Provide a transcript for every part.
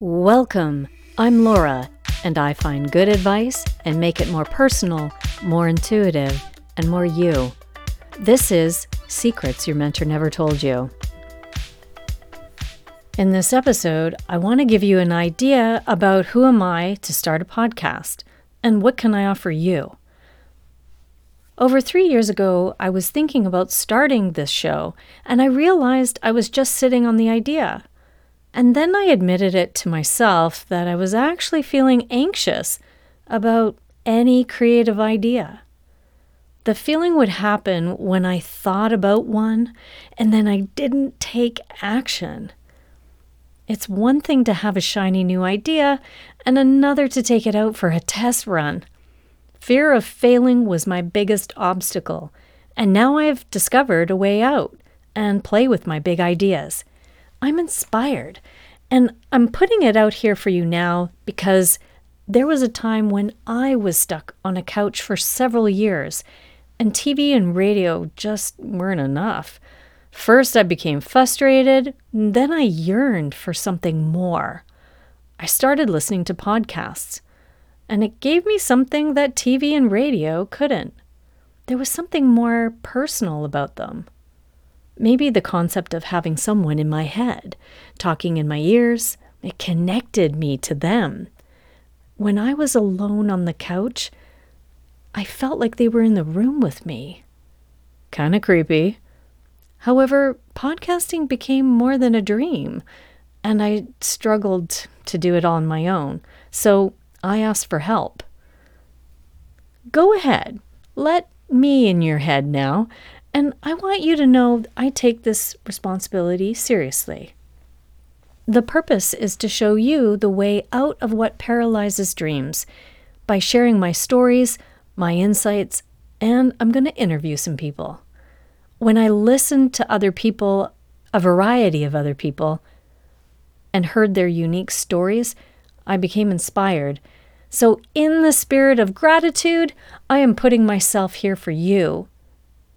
Welcome. I'm Laura, and I find good advice and make it more personal, more intuitive, and more you. This is Secrets Your Mentor Never Told You. In this episode, I want to give you an idea about who am I to start a podcast and what can I offer you. Over three years ago, I was thinking about starting this show, and I realized I was just sitting on the idea. And then I admitted it to myself that I was actually feeling anxious about any creative idea. The feeling would happen when I thought about one and then I didn't take action. It's one thing to have a shiny new idea and another to take it out for a test run. Fear of failing was my biggest obstacle, and now I've discovered a way out and play with my big ideas. I'm inspired. And I'm putting it out here for you now because there was a time when I was stuck on a couch for several years, and TV and radio just weren't enough. First, I became frustrated, then I yearned for something more. I started listening to podcasts, and it gave me something that TV and radio couldn't. There was something more personal about them. Maybe the concept of having someone in my head, talking in my ears, it connected me to them. When I was alone on the couch, I felt like they were in the room with me. Kind of creepy. However, podcasting became more than a dream, and I struggled to do it on my own, so I asked for help. Go ahead, let me in your head now and I want you to know I take this responsibility seriously. The purpose is to show you the way out of what paralyzes dreams by sharing my stories, my insights, and I'm going to interview some people. When I listened to other people, a variety of other people, and heard their unique stories, I became inspired. So, in the spirit of gratitude, I am putting myself here for you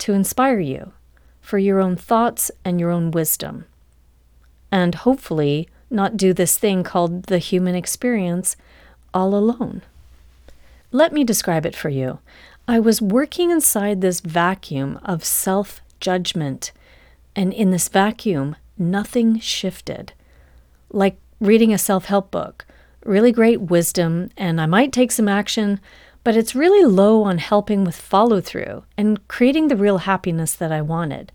to inspire you for your own thoughts and your own wisdom. And hopefully, not do this thing called the human experience all alone. Let me describe it for you. I was working inside this vacuum of self judgment, and in this vacuum, nothing shifted. Like reading a self help book, really great wisdom, and I might take some action, but it's really low on helping with follow through and creating the real happiness that I wanted.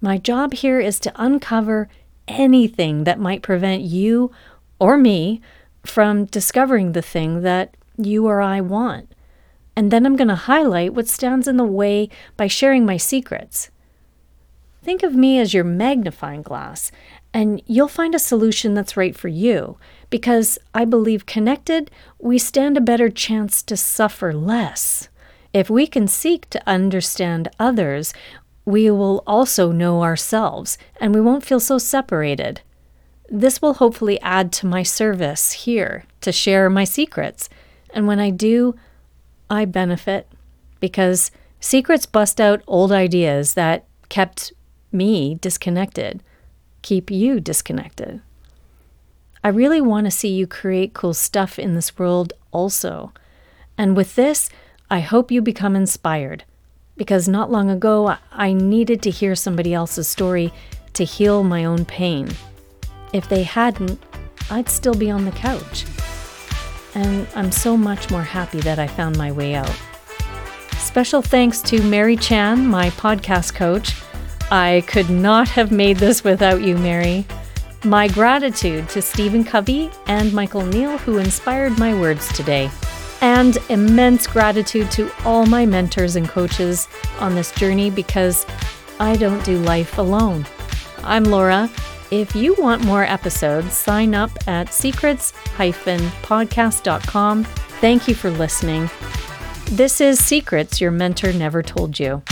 My job here is to uncover anything that might prevent you or me from discovering the thing that you or I want. And then I'm going to highlight what stands in the way by sharing my secrets. Think of me as your magnifying glass, and you'll find a solution that's right for you because I believe connected, we stand a better chance to suffer less. If we can seek to understand others, we will also know ourselves and we won't feel so separated. This will hopefully add to my service here to share my secrets. And when I do, I benefit because secrets bust out old ideas that kept me disconnected, keep you disconnected. I really want to see you create cool stuff in this world also. And with this, I hope you become inspired. Because not long ago, I needed to hear somebody else's story to heal my own pain. If they hadn't, I'd still be on the couch. And I'm so much more happy that I found my way out. Special thanks to Mary Chan, my podcast coach. I could not have made this without you, Mary. My gratitude to Stephen Covey and Michael Neill, who inspired my words today. And immense gratitude to all my mentors and coaches on this journey because I don't do life alone. I'm Laura. If you want more episodes, sign up at secrets podcast.com. Thank you for listening. This is Secrets Your Mentor Never Told You.